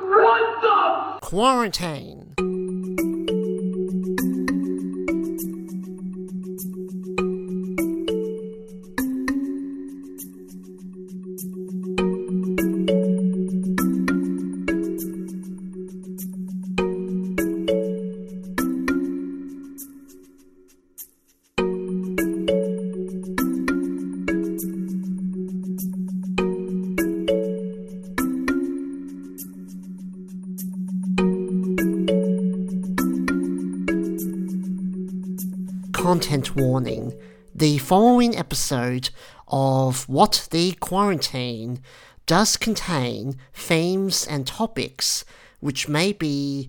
What the? Quarantine. Episode of What the Quarantine does contain themes and topics which may be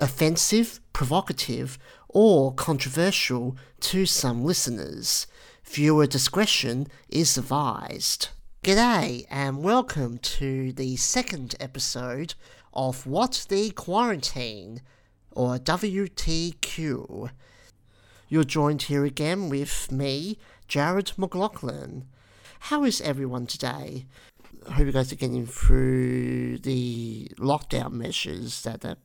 offensive, provocative, or controversial to some listeners. Viewer discretion is advised. G'day and welcome to the second episode of What the Quarantine, or WTQ. You're joined here again with me, Jared McLaughlin. How is everyone today? I hope you guys are getting through the lockdown measures that are,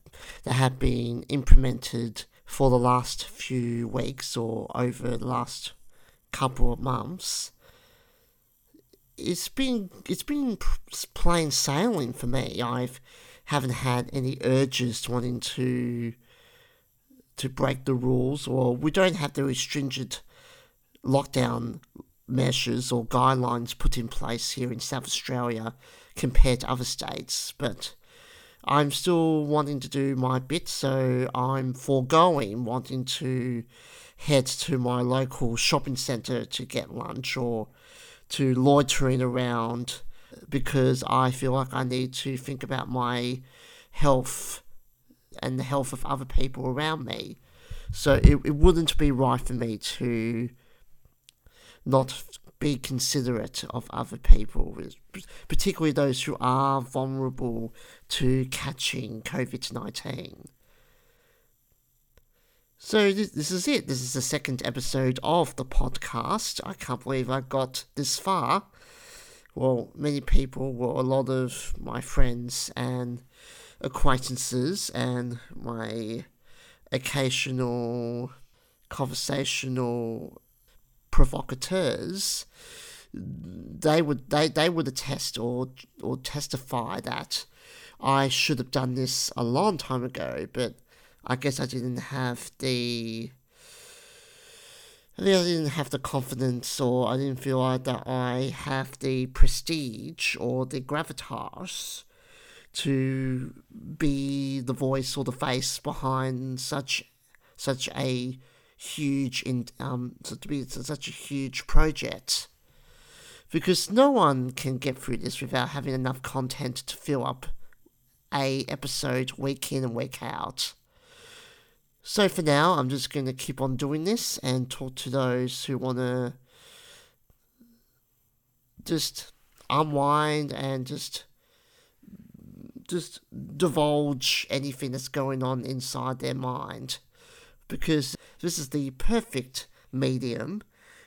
that have been implemented for the last few weeks or over the last couple of months. It's been it's been plain sailing for me. I've haven't had any urges wanting to to break the rules, or we don't have the stringent lockdown measures or guidelines put in place here in South Australia compared to other states. But I'm still wanting to do my bit, so I'm foregoing wanting to head to my local shopping centre to get lunch or to loitering around because I feel like I need to think about my health and the health of other people around me. So it, it wouldn't be right for me to not be considerate of other people, particularly those who are vulnerable to catching COVID 19. So this, this is it. This is the second episode of the podcast. I can't believe I got this far. Well, many people, well, a lot of my friends and acquaintances and my occasional conversational provocateurs, they would they, they would attest or or testify that I should have done this a long time ago, but I guess I didn't have the I didn't have the confidence or I didn't feel like that I have the prestige or the gravitas to be the voice or the face behind such such a huge in um to be such a huge project because no one can get through this without having enough content to fill up a episode week in and week out. So for now, I'm just going to keep on doing this and talk to those who want to just unwind and just just divulge anything that's going on inside their mind because this is the perfect medium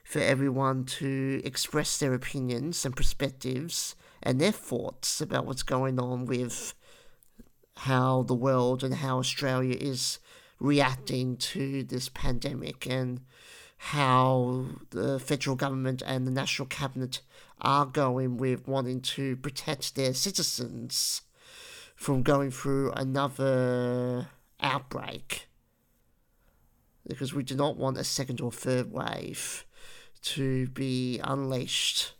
for everyone to express their opinions and perspectives and their thoughts about what's going on with how the world and how Australia is reacting to this pandemic and how the federal government and the national cabinet are going with wanting to protect their citizens from going through another outbreak. Because we do not want a second or third wave to be unleashed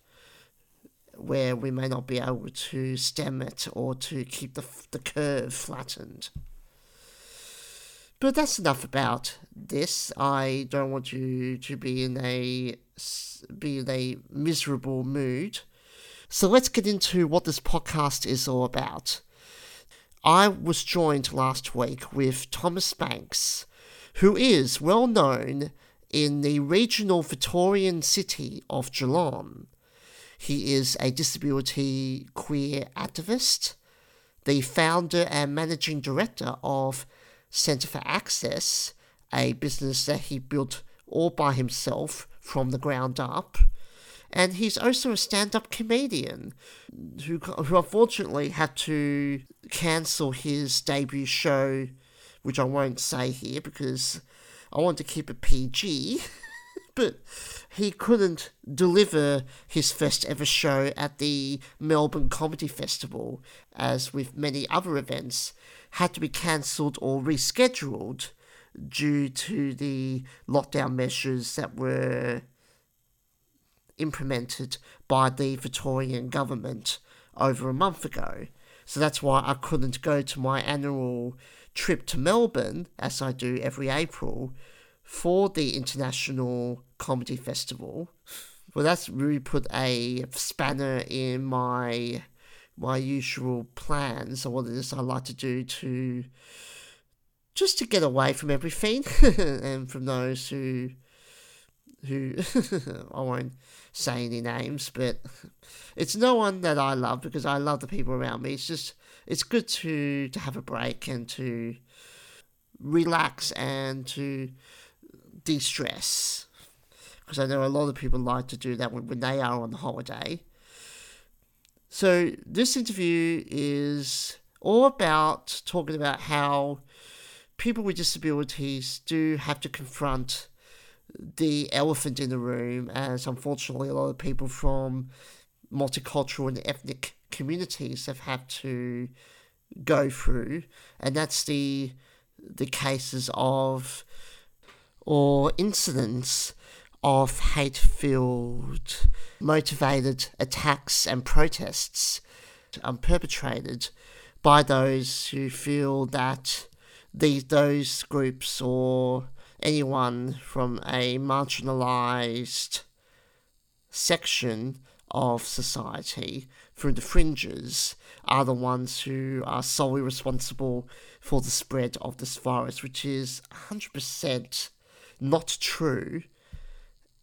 where we may not be able to stem it or to keep the, the curve flattened. But that's enough about this. I don't want you to be in a be in a miserable mood. So let's get into what this podcast is all about. I was joined last week with Thomas Banks, who is well known in the regional Victorian city of Geelong. He is a disability queer activist, the founder and managing director of Centre for Access, a business that he built all by himself from the ground up, And he's also a stand up comedian who, who unfortunately had to cancel his debut show, which I won't say here because I want to keep it PG. but he couldn't deliver his first ever show at the Melbourne Comedy Festival, as with many other events, had to be cancelled or rescheduled due to the lockdown measures that were implemented by the Victorian government over a month ago. So that's why I couldn't go to my annual trip to Melbourne, as I do every April, for the International Comedy Festival. Well, that's really put a spanner in my my usual plans or what it is I like to do to just to get away from everything and from those who who I won't say any names, but it's no one that I love because I love the people around me. It's just it's good to to have a break and to relax and to de-stress because I know a lot of people like to do that when, when they are on holiday. So this interview is all about talking about how people with disabilities do have to confront the elephant in the room, as unfortunately a lot of people from multicultural and ethnic communities have had to go through, and that's the the cases of or incidents of hate filled, motivated attacks and protests um, perpetrated by those who feel that these, those groups or anyone from a marginalized section of society through the fringes are the ones who are solely responsible for the spread of this virus, which is 100% not true.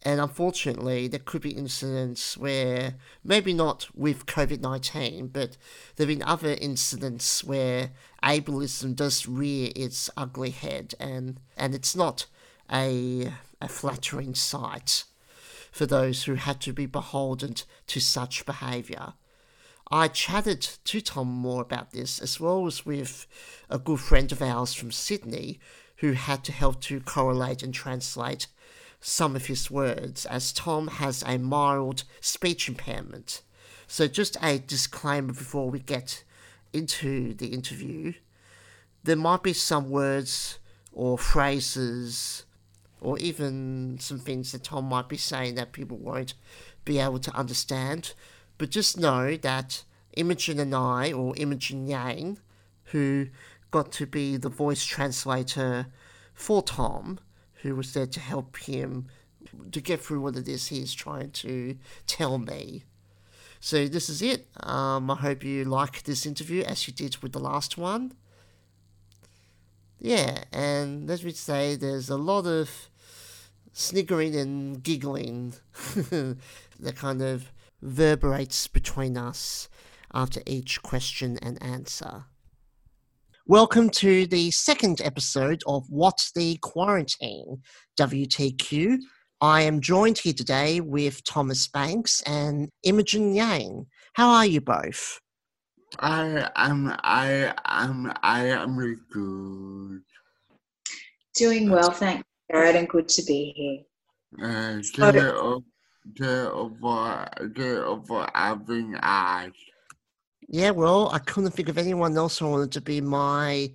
And unfortunately, there could be incidents where, maybe not with COVID 19, but there have been other incidents where ableism does rear its ugly head, and, and it's not a, a flattering sight for those who had to be beholden to such behaviour. I chatted to Tom Moore about this, as well as with a good friend of ours from Sydney who had to help to correlate and translate some of his words, as Tom has a mild speech impairment. So, just a disclaimer before we get into the interview there might be some words or phrases or even some things that Tom might be saying that people won't be able to understand. But just know that Imogen and I, or Imogen Yang, who got to be the voice translator for Tom, who was there to help him to get through what it is he's trying to tell me. So this is it. Um, I hope you like this interview as you did with the last one. Yeah, and as we say, there's a lot of sniggering and giggling that kind of reverberates between us after each question and answer. Welcome to the second episode of What's the Quarantine WTQ. I am joined here today with Thomas Banks and Imogen Yang. How are you both? I am I am I am really good. Doing well, thanks, Jared, and good to be here. Uh, so, the, the, the, the having eyes. Yeah, well, I couldn't think of anyone else who wanted to be my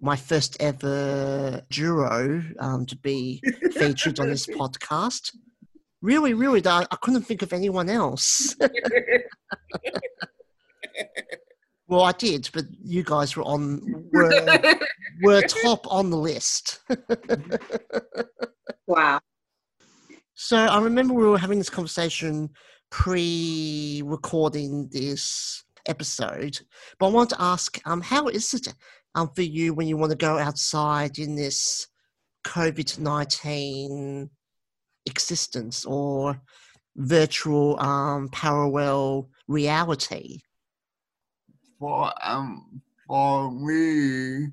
my first ever juror um, to be featured on this podcast. Really, really, I, I couldn't think of anyone else. well, I did, but you guys were on were were top on the list. wow. So I remember we were having this conversation pre-recording this episode. But I want to ask, um, how is it um, for you when you want to go outside in this COVID 19 existence or virtual um, parallel reality? For, um, for me,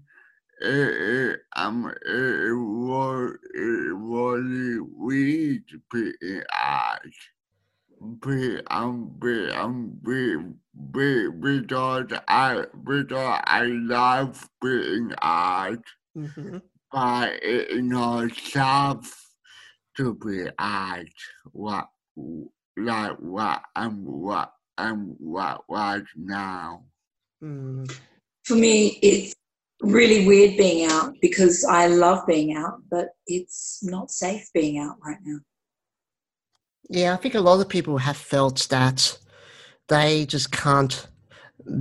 it, it, it was, it was weird to be in eyes. be um be um be be because I because I love being art, hmm but it not tough to be art. What like what I'm what I'm what right now. Mm. For me, it's really weird being out because I love being out, but it's not safe being out right now. Yeah, I think a lot of people have felt that they just can't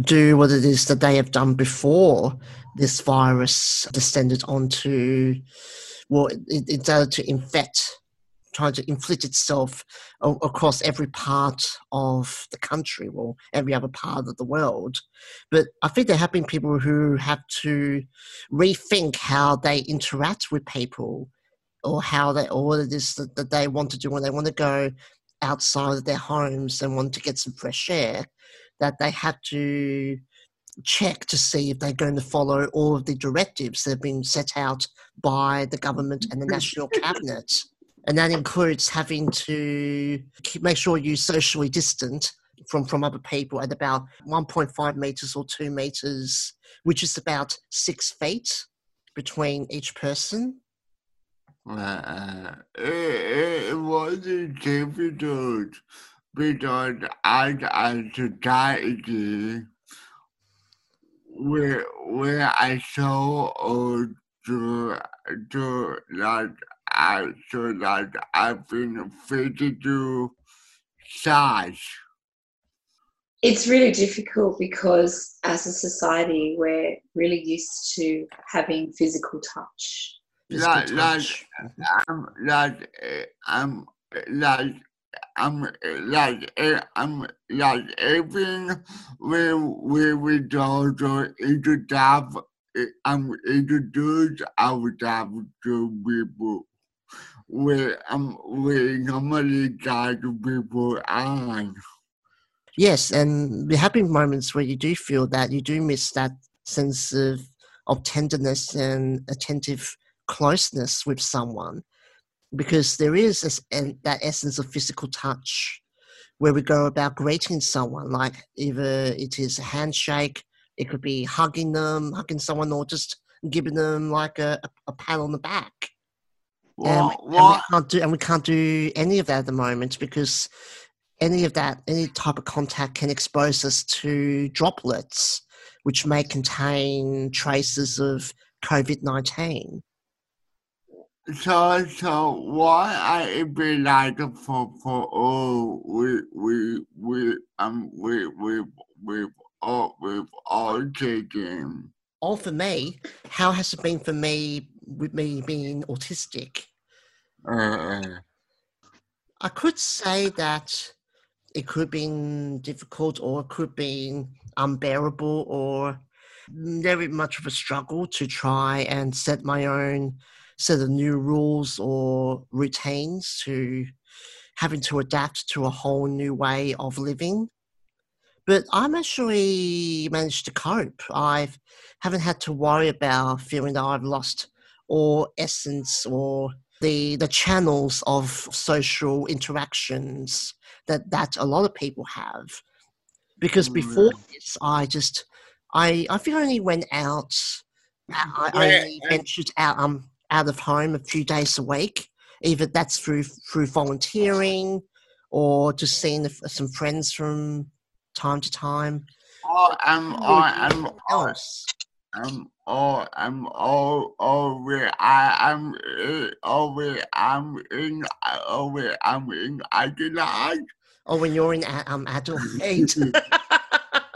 do what it is that they have done before this virus descended onto, well, it, it started to infect, trying to inflict itself across every part of the country, or every other part of the world. But I think there have been people who have to rethink how they interact with people or how they or what it is that, that they want to do when they want to go outside of their homes and want to get some fresh air that they have to check to see if they're going to follow all of the directives that have been set out by the government and the mm-hmm. national cabinet and that includes having to keep, make sure you socially distant from from other people at about 1.5 meters or 2 meters which is about 6 feet between each person. Uh, it, it wasn't difficult because as society where where I saw or to to like I so that I've been physical size. It's really difficult because as a society, we're really used to having physical touch. physical Like like touch. I'm like I'm like I'm like I'm like even when when we go to into that I'm introduced I would have to people where I'm we normally guide people on. Yes, and have been moments where you do feel that you do miss that sense of of tenderness and attentive closeness with someone, because there is this, that essence of physical touch, where we go about greeting someone, like either it is a handshake, it could be hugging them, hugging someone, or just giving them like a, a pat on the back. And, What we- and we can't do and we can't do any of that at the moment because any of that any type of contact can expose us to droplets which may contain traces of covid-19 So, so why I be like for for all we we we um we we we all we've all taken. All for me how has it been for me with me being autistic Uh, i could say that it could be difficult or it could be unbearable or very much of a struggle to try and set my own set of new rules or routines to having to adapt to a whole new way of living. But I'm actually managed to cope. I haven't had to worry about feeling that I've lost all essence or the the channels of social interactions that that a lot of people have. Because before Mm. this, I just I I think I only went out. I, I only ventured out um out of home a few days a week. Either that's through through volunteering or just seeing the, some friends from time to time. oh, I'm Really I'm something else. I'm all I'm all over. I I'm uh, over. I'm in over. I'm in Adelaide. Oh, when you're in a- um Adelaide.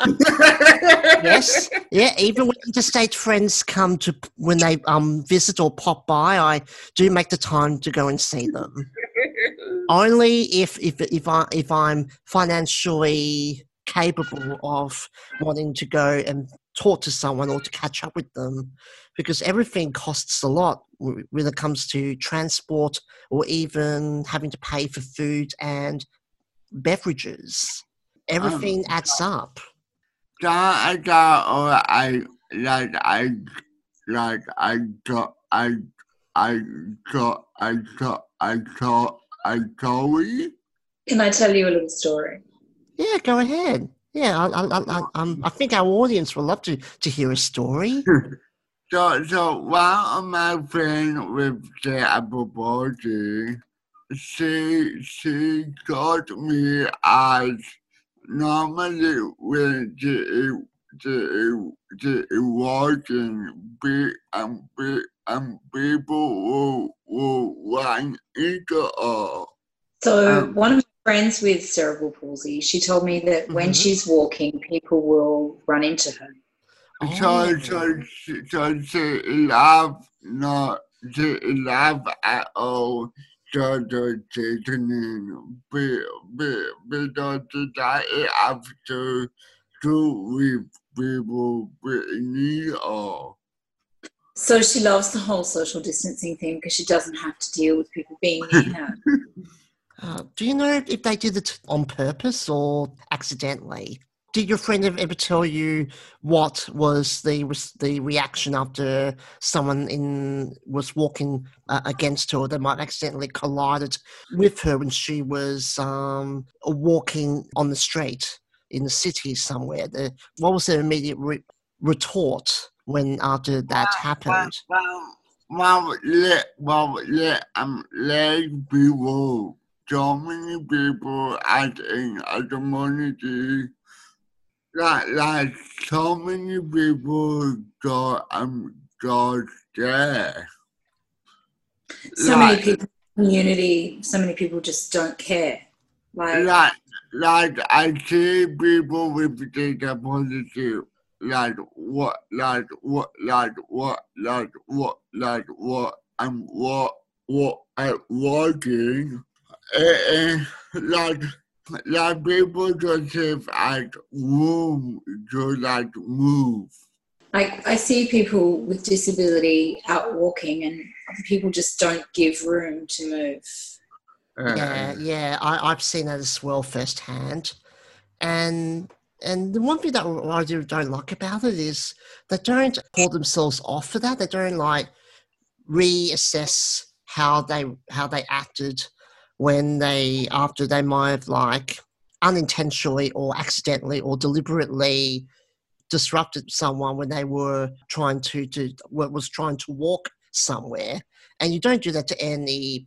yes, yeah. Even when interstate friends come to when they um visit or pop by, I do make the time to go and see them. Only if if if I if I'm financially capable of wanting to go and talk to someone or to catch up with them, because everything costs a lot when it comes to transport or even having to pay for food and beverages. Oh, everything adds up. So I got or I like I like I got I I got I got I got I Joey. Can I tell you a little story? Yeah, go ahead. Yeah, I, I, I, I, um, I think our audience will love to, to hear a story. So, so one of my friends with the apple body, she she got me as normally when the the the walking be and be and people will will run into her. So Um, one of my friends with cerebral palsy, she told me that when Mhm. she's walking, people will run into her. So Oh. so she- so she laugh not she laugh at all. So the children be be because that is after to with people being or. So she loves the whole social distancing thing because she doesn't have to deal with people being near her. Uh, do you know if they did it on purpose or accidentally? Did your friend ever tell you what was the the reaction after someone in was walking uh, against her, or they might accidentally collided with her when she was um, walking on the street in the city somewhere? The, what was their immediate re- retort when after that happened? Well, well, let, well, let, um, let people, so many people in at the community, like, like so many people got, um, got there. So many people in the community, so many people just don't care. Like Like, like I see people with data positive, like what, like what, like what, like what, like what, and what, what, I'm working, like, like people just have like room to like move. I, I see people with disability out walking and people just don't give room to move. Yeah, yeah, I, I've seen that as well firsthand, and and the one thing that I do don't like about it is they don't pull themselves off for that. They don't like reassess how they how they acted when they after they might have like unintentionally or accidentally or deliberately disrupted someone when they were trying to to what was trying to walk somewhere, and you don't do that to any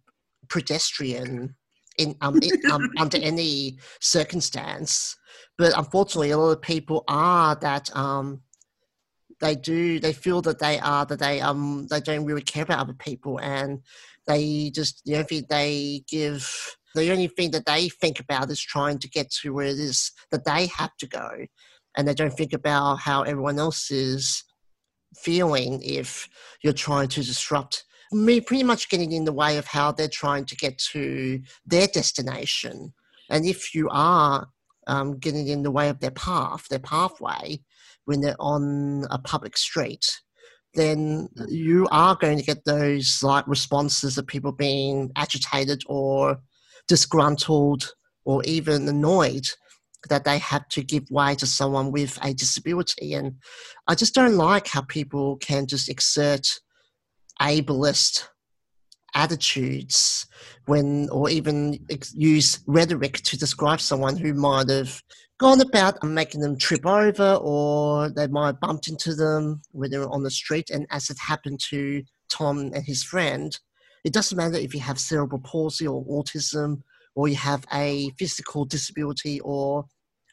pedestrian in, um, in um, under any circumstance. But unfortunately, a lot of people are that um, they do they feel that they are that they um they don't really care about other people and they just the only thing they give the only thing that they think about is trying to get to where it is that they have to go. And they don't think about how everyone else is feeling if you're trying to disrupt me pretty much getting in the way of how they're trying to get to their destination. And if you are um, getting in the way of their path their pathway when they're on a public street then you are going to get those like responses of people being agitated or disgruntled or even annoyed that they have to give way to someone with a disability. And I just don't like how people can just exert ableist attitudes when, or even use rhetoric to describe someone who might have gone about making them trip over or they might have bumped into them when they were on the street. And as it happened to Tom and his friend, it doesn't matter if you have cerebral palsy or autism or you have a physical disability or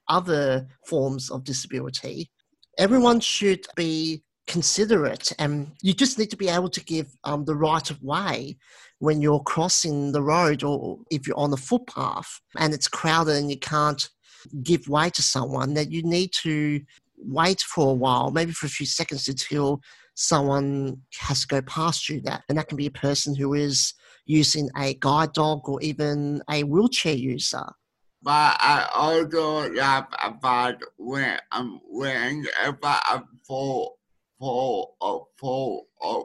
other forms of disability. Everyone should be considerate and you just need to be able to give um, the right of way when you're crossing the road or if you're on the footpath and it's crowded and you can't give way to someone that you need to wait for a while maybe for a few seconds until someone has to go past you that and that can be a person who is using a guide dog or even a wheelchair user. But I also laugh about when I'm whenever I fall, fall, or uh, fall, or uh,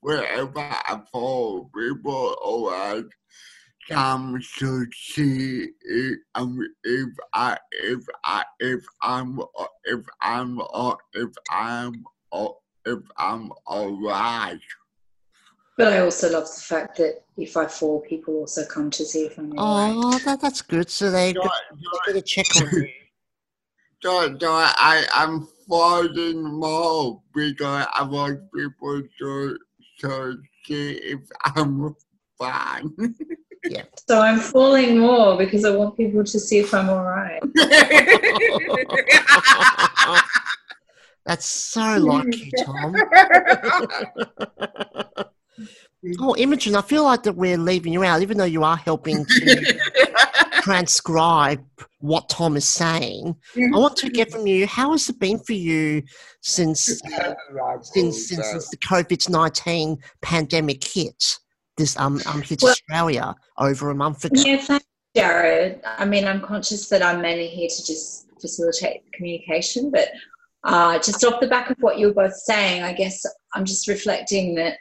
wherever I fall, people always come to see if, um, if I, if I, if I'm, uh, if I'm, uh, if I'm, uh, if I'm alright. But I also love the fact that if I fall, people also come to see if I'm all right. Oh, that, that's good. So they So, got, they got to check on you. so, so I am falling more because I want people to, to see if I'm fine. So I'm falling more because I want people to see if I'm all right. That's so like you, Tom. Oh, Imogen, I feel like that we're leaving you out, even though you are helping to transcribe what Tom is saying. I want to get from you, how has it been for you since uh, since, since, since the COVID nineteen pandemic hit? This um, um hit Well- Australia over a month ago. Yeah, thanks, Jared. I mean, I'm conscious that I'm mainly here to just facilitate communication, but uh, just off the back of what you were both saying, I guess I'm just reflecting that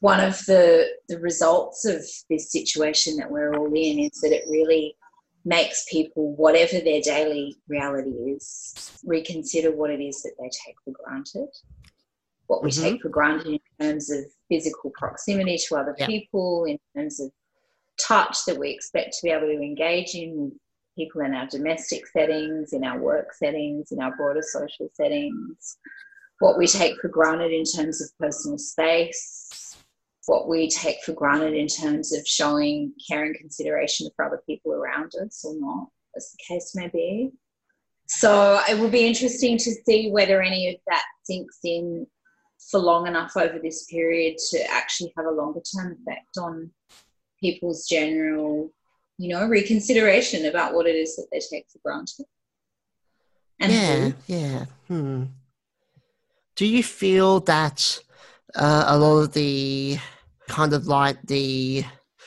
one of the the results of this situation that we're all in is that it really makes people, whatever their daily reality is, reconsider what it is that they take for granted. What we Mhm. take for granted in terms of physical proximity to other Yeah. people, in terms of touch that we expect to be able to engage in people in our domestic settings, in our work settings, in our broader social settings, what we take for granted in terms of personal space, what we take for granted in terms of showing care and consideration for other people around us or not, as the case may be. So it will be interesting to see whether any of that sinks in for long enough over this period to actually have a longer term effect on people's general, you know, reconsideration about what it is that they take for granted. And yeah, who. yeah. Hmm. Do you feel that uh, a lot of the kind of like the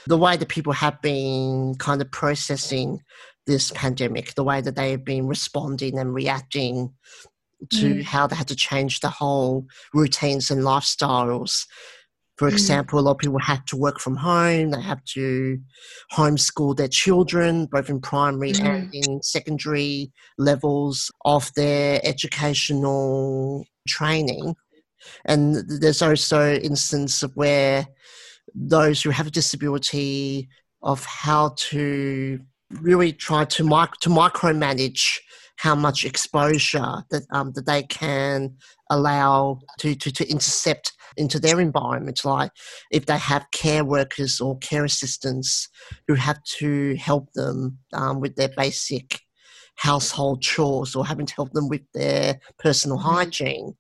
the way that people have been kind of processing this pandemic, the way that they've been responding and reacting to Mm. how they had to change the whole routines and lifestyles. For Mm. example, a lot of people had to work from home. They have to homeschool their children, both in primary and in secondary levels of their educational training. And there's also instances of where those who have a disability of how to really try to mic- to micromanage how much exposure that um, that they can allow to, to, to intercept into their environment. Like if they have care workers or care assistants who have to help them um, with their basic household chores or having to help them with their personal Mhm. hygiene.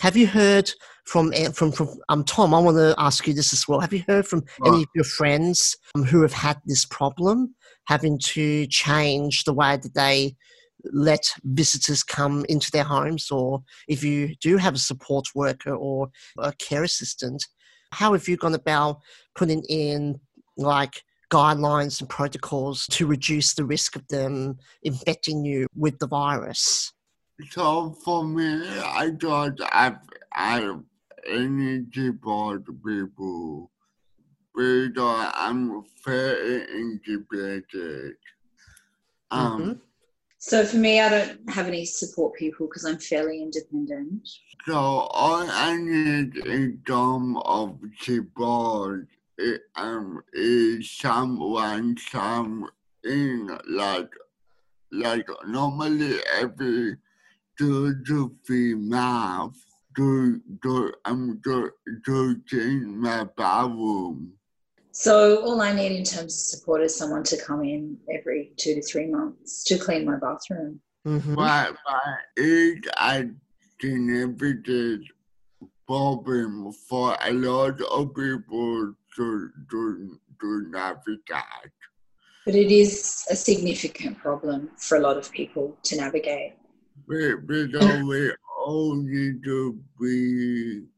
Have you heard from from from um Tom? I want to ask you this as well. Have you heard from any of your friends um, who have had this problem, having to change the way that they let visitors come into their homes, or if you do have a support worker or a care assistant, how have you gone about putting in like guidelines and protocols to reduce the risk of them infecting you with the virus? So for me, I don't have, energy for the people because I'm very integrated. Um, Mhm. So for me, I don't have any support people because I'm fairly independent. So all I need in terms of support is, um, is someone some in like like normally every two to three months to to um to to change my bathroom. So all I need in terms of support is someone to come in every two to three months to clean my bathroom. Mhm. But but it I significant problem for a lot of people to to to navigate. But it is a significant problem for a lot of people to navigate. We, because we all need to be be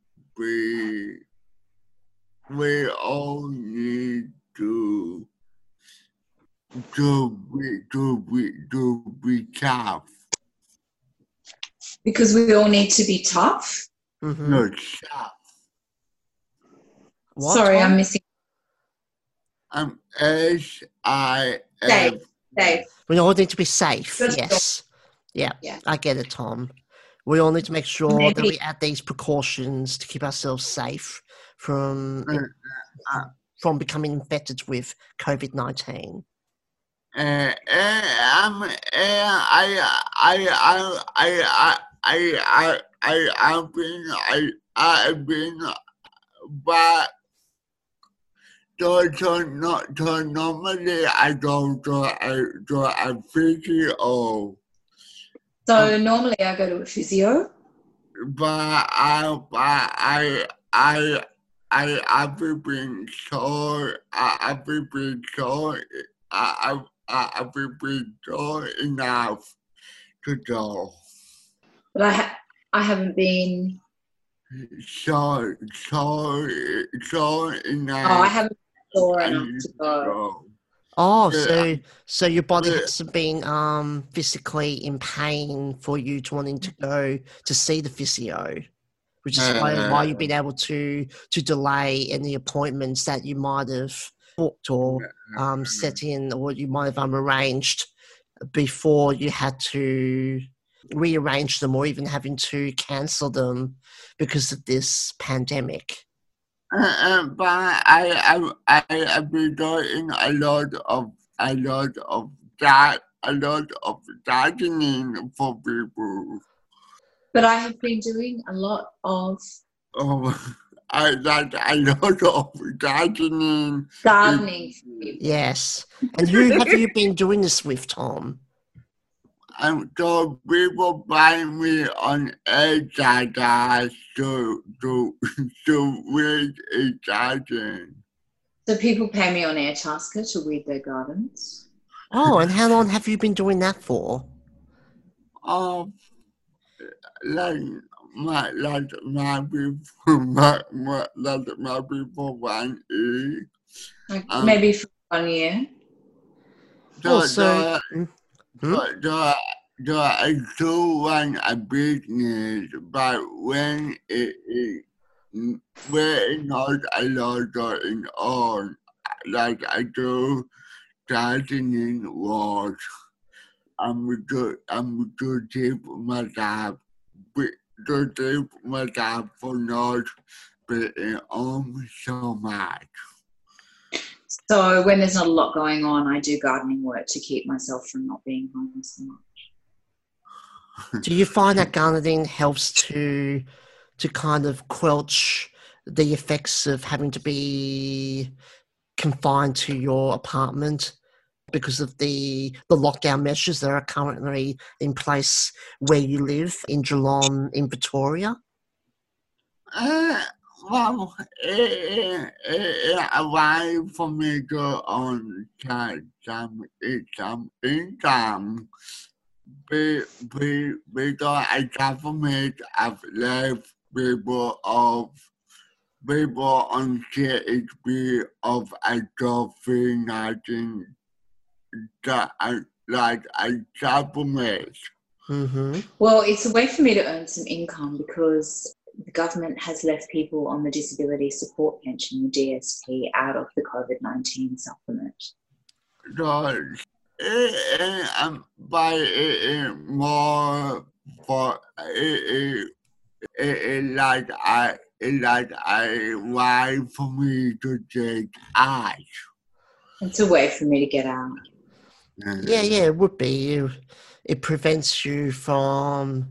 we all need to to be to be to be tough. Because we all need to be tough. Mhm. No tough. What, Sorry, Tom? I'm missing Um S I F Safe. safe. We all need to be safe. That's yes. Yeah, Yeah. I get it, Tom. we all need to make sure that we add these precautions to keep ourselves safe from Uh, uh, from becoming infected with COVID nineteen. Uh, uh, um, uh, I, I, I, I, I, I, I, I've been, I, I've been, but so, so, not, so normally I go to a, to a physio, So normally I go to a physio. but I, but I, I, I, I've been so, I, I've been so, I, I, I've been so enough to go. But I ha- I haven't been. So, so, so enough. Oh, I haven't been sore enough to to go. go. Oh, Yeah. so so your body Yeah. hasn't been um physically in pain for you to wanting to go to see the physio, which is why, why you've been able to to delay any appointments that you might have booked or um set in or you might have um, arranged before you had to rearrange them or even having to cancel them because of this pandemic. Uh, uh, but I, I, I, I've been doing a lot of, a lot of that, a lot of gardening for people. But I have been doing a lot of Oh, I that a lot of gardening. gardening. for. Yes. And who have you been doing this with, Tom? And so people buy me on Instagram to to to read a garden. So people pay me on Airtasker to weed their gardens. Oh, and how long have you been doing that for? Um, like my like my people my, my like my people one is Like Um, maybe for one year. the Oh, so- the Hmm? the the, the I do run a business, but when it is when it's not a lot going on, like I do gardening work. I'm good. I'm good tip my dad. To tip my dad for not being on so much. So when there's not a lot going on, I do gardening work to keep myself from not being home so much. Do you find that gardening helps to to kind of quelch the effects of having to be confined to your apartment because of the the lockdown measures that are currently in place where you live in Geelong in Victoria? Uh, well, it, it, it allowed for me to on some some some income. Be, be, because I government have left people of people on CHB of a COVID nineteen that I like a government. Mm-hmm. Well, it's a way for me to earn some income because the government has left people on the disability support pension, the DSP, out of the COVID 19 supplement. So, it, it, um, but it, it more for it, it, it, it like I it like I why for me to take out. It's a way for me to get out. Yeah, yeah, it would be. It, it prevents you from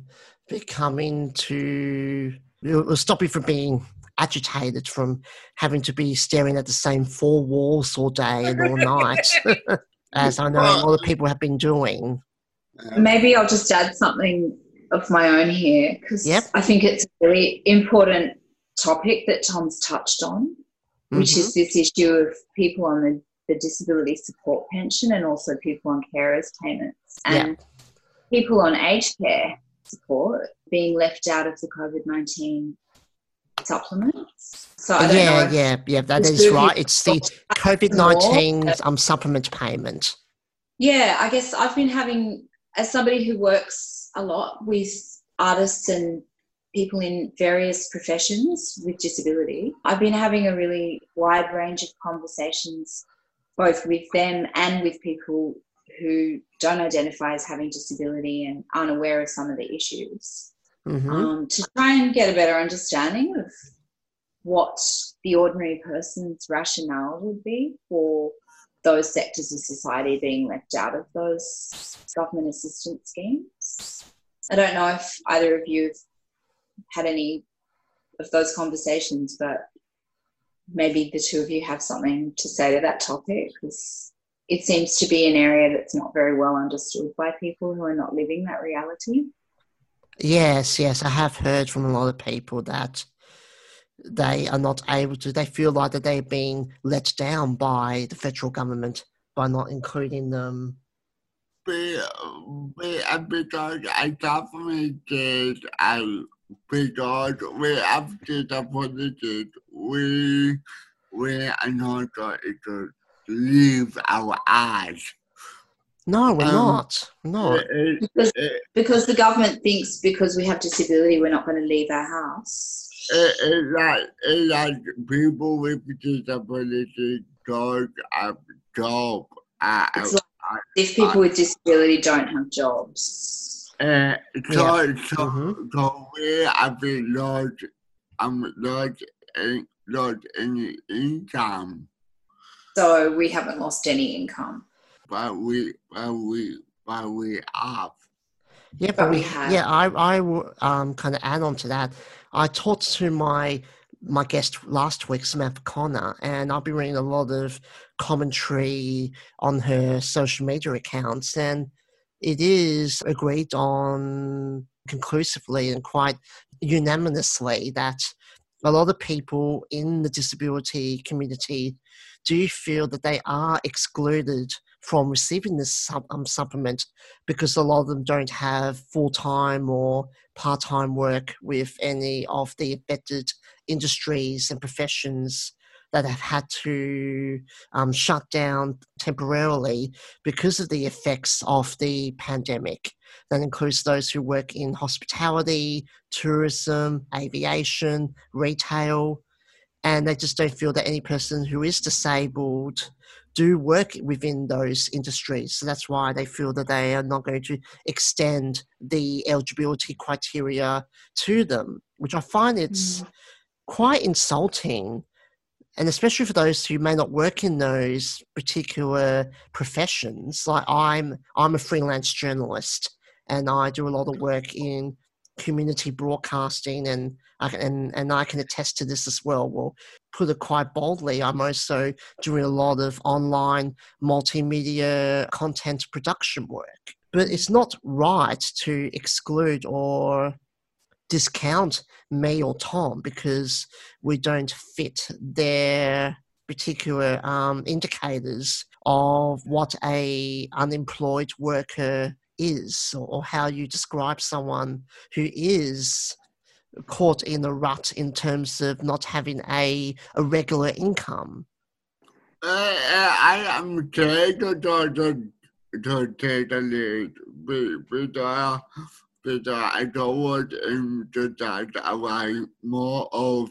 becoming to. It will stop you from being agitated, from having to be staring at the same four walls all day and all night, as I know a lot of people have been doing. Maybe I'll just add something of my own here because Yep. I think it's a really important topic that Tom's touched on, which Mhm. is this issue of people on the, the disability support pension and also people on carers payments Yeah. and people on aged care support being left out of the COVID 19 supplements. So I don't know. yeah, yeah, yeah, that is right. It's the COVID 19 um, supplement payment. Yeah, I guess I've been having, as somebody who works a lot with artists and people in various professions with disability, I've been having a really wide range of conversations, both with them and with people who don't identify as having disability and aren't aware of some of the issues. hmm um, to try and get a better understanding of what the ordinary person's rationale would be for those sectors of society being left out of those government assistance schemes. I don't know if either of you have had any of those conversations, but maybe the two of you have something to say to that topic because it seems to be an area that's not very well understood by people who are not living that reality. Yes, yes, I have heard from a lot of people that they are not able to. They feel like that they're being let down by the federal government by not including them. Be, be, uh, because I definitely did, I, because we have to the politics, we, we are not going to leave our eyes. No, we're Um, not. No. Because, because the government thinks because we have disability, we're not going to leave our house. it- it's like, it's like people with disability don't have job. Uh, It's like if people with disability don't have jobs. Uh, so, so, Mhm. so we have been lost, um, lost, in, lost any income, So we haven't lost any income. but we, but we, but we have. Yeah, But but we we, have- yeah, I, I will um, kind of add on to that. I talked to my my guest last week, Samantha Connor, and I've been reading a lot of commentary on her social media accounts, and it is agreed on conclusively and quite unanimously that a lot of people in the disability community do feel that they are excluded from receiving this um, supplement because a lot of them don't have full time or part time work with any of the affected industries and professions that have had to um, shut down temporarily because of the effects of the pandemic. That includes those who work in hospitality, tourism, aviation, retail, and they just don't feel that any person who is disabled do work within those industries. So that's why they feel that they are not going to extend the eligibility criteria to them, which I find it's quite insulting. And especially for those who may not work in those particular professions, like I'm, I'm a freelance journalist, and I do a lot of work in community broadcasting, and I can, and and I can attest to this as well. Well, put it quite boldly, I'm also doing a lot of online multimedia content production work. But it's not right to exclude or discount me or Tom because we don't fit their particular um, indicators of what a unemployed worker is or, how you describe someone who is caught in a rut in terms of not having a, a regular income. Uh, uh, I am trying to, to, to, take the lead because, because I don't want him to take away more of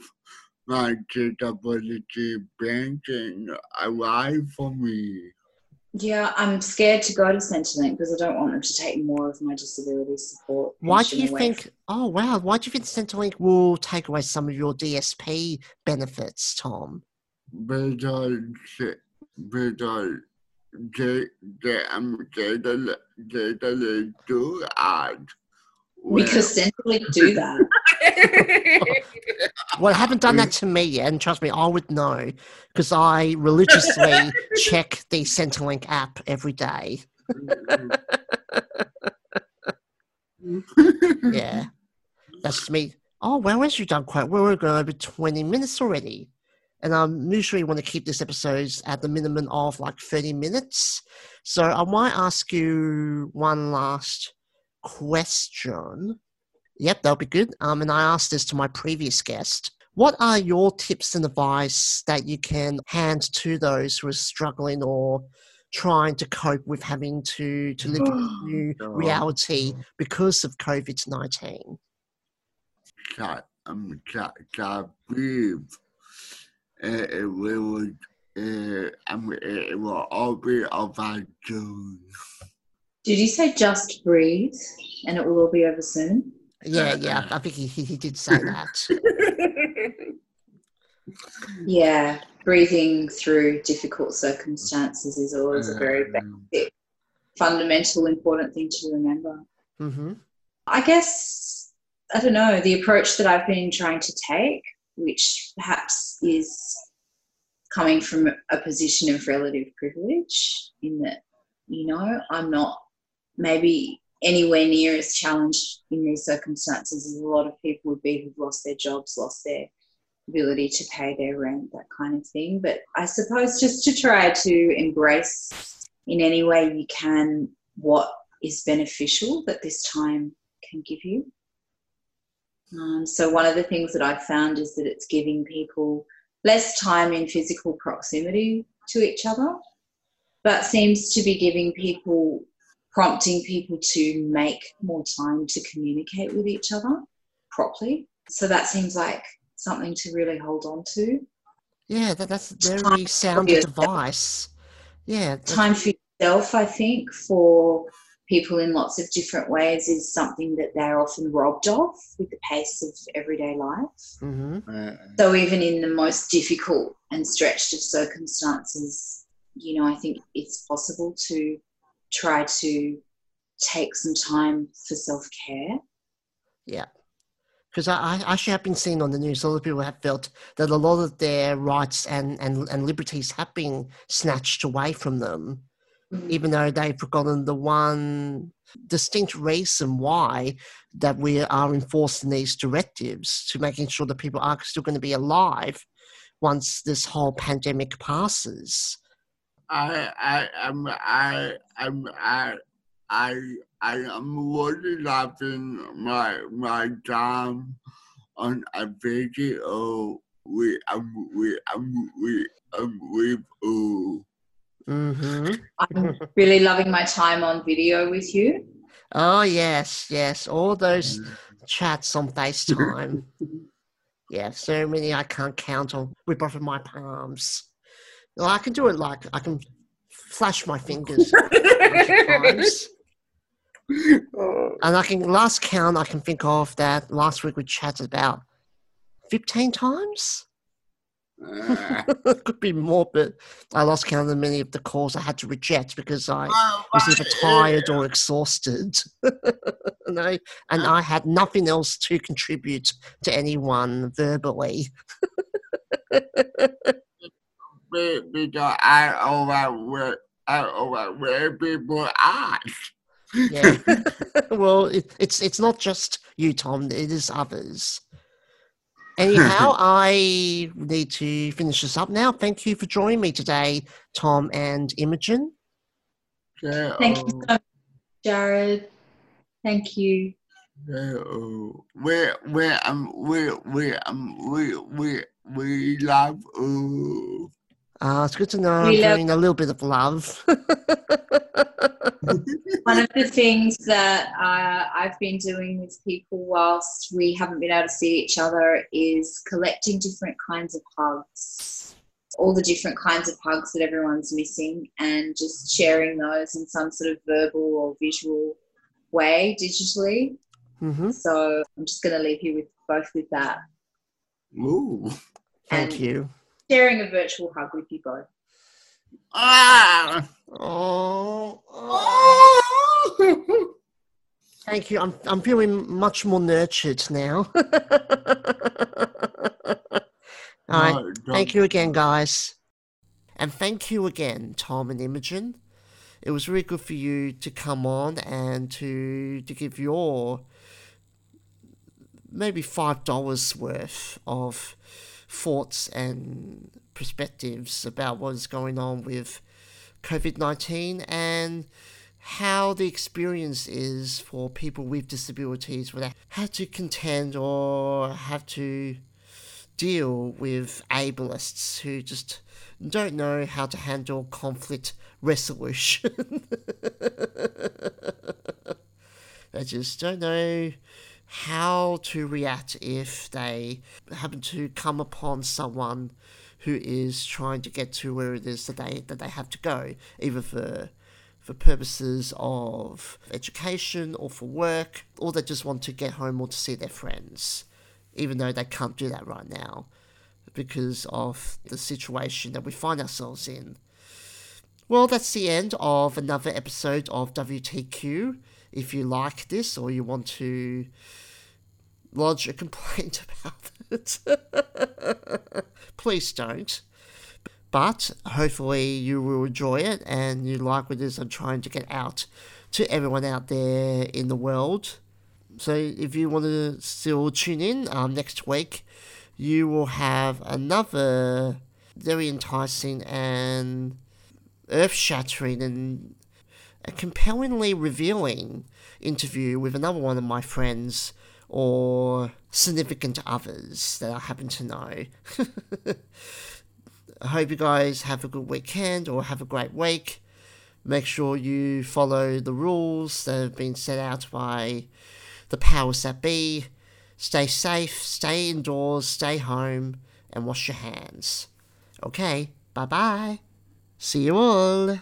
my disability banking away from me. Yeah, I'm scared to go to Centrelink because I don't want them to take more of my disability support. Why do you away think? Oh wow! Why do you think Centrelink will take away some of your DSP benefits, Tom? because because they they um they they they they do add Because Centrelink do that. Well, I haven't done that to me yet, and trust me, I would know because I religiously check the Centrelink app every day. Mm-hmm. Yeah, that's me. Oh, well, as you've done quite well, we're going over 20 minutes already. And I usually want to keep this episode at the minimum of like 30 minutes. So I might ask you one last question. Yep, that'll be good. Um, and I asked this to my previous guest. What are your tips and advice that you can hand to those who are struggling or trying to cope with having to, to live in a new Oh. reality because of COVID 19? ca- um ca- ca- breathe. Uh, it will it will all be over June. Did you say just breathe and it will all be over soon? Yeah, yeah. I think he, he, he did say that. Yeah, breathing through difficult circumstances is always a very basic, fundamental, important thing to remember. hmm I guess, I don't know, the approach that I've been trying to take, which perhaps is coming from a position of relative privilege, in that, you know, I'm not maybe anywhere near as challenged in these circumstances as a lot of people would be who've lost their jobs, lost their ability to pay their rent, that kind of thing. But I suppose just to try to embrace in any way you can what is beneficial that this time can give you. Um, so, one of the things that I've found is that it's giving people less time in physical proximity to each other, but seems to be giving people, prompting people to make more time to communicate with each other properly. So, that seems like something to really hold on to. Yeah, that, that's a very Time sound for advice. Yeah, that's- time for yourself, I think, for people in lots of different ways is something that they're often robbed of with the pace of everyday life. mhm. So, even in the most difficult and stretched of circumstances, you know, I think it's possible to try to take some time for self care. Yeah. Because I, I actually have been seeing on the news, a lot of people have felt that a lot of their rights and, and, and liberties have been snatched away from them, mm. even though they've forgotten the one distinct reason why that we are enforcing these directives to making sure that people are still going to be alive once this whole pandemic passes. I I am I am I I I am really loving my my time on a video with um with um with um with uh hmm I'm really loving my time on video with you. Oh, yes, yes. All those chats on FaceTime. yeah, so many I can't count on with both of my palms. Well, I can do it like I can flash my fingers a bunch of times. And I can last count I can think of that last week we chatted about fifteen times. uh, Could be more, but I lost count of many of the calls I had to reject because I oh, was either tired or exhausted. and, I, and I had nothing else to contribute to anyone verbally. be- because I over I over where people are. Yeah. well, it, it's it's not just you, Tom. It is others. Anyhow, I need to finish this up now. Thank you for joining me today, Tom and Imogen. Thank you so much, Jared. Thank you. Uh, we we um we we um we we we love uh Uh, it's good to know I'm We love- doing a little bit of love. One of the things that uh, I've been doing with people whilst we haven't been able to see each other is collecting different kinds of hugs, all the different kinds of hugs that everyone's missing, and just sharing those in some sort of verbal or visual way digitally. hmm So I'm just going to leave you with both with that, ooh Thank And- you. Sharing a virtual hug with you both. ah Oh, oh thank you. I'm I'm feeling much more nurtured now. All right. No, Thank don't- you again, guys. And thank you again, Tom and Imogen. It was really good for you to come on and to to give your maybe five dollars worth of thoughts and perspectives about what is going on with COVID nineteen and how the experience is for people with disabilities they have to contend or have to deal with ableists who just don't know how to handle conflict resolution. they just don't know how to react if they happen to come upon someone who is trying to get to where it is that they that they have to go, either for for purposes of education or for work, or they just want to get home or to see their friends, even though they can't do that right now because of the situation that we find ourselves in. Well, that's the end of another episode of WTQ. If you like this or you want to lodge a complaint about it, please don't. But hopefully you will enjoy it and you like what it is I'm trying to get out to everyone out there in the world. So if you want to still tune in um, next week, you will have another very enticing and earth shattering and a compellingly revealing interview with another one of my friends or significant others that I happen to know. I hope you guys have a good weekend or have a great week. Make sure you follow the rules that have been set out by the powers that be. Stay safe, stay indoors, stay home, and wash your hands. Okay, bye bye. See you all.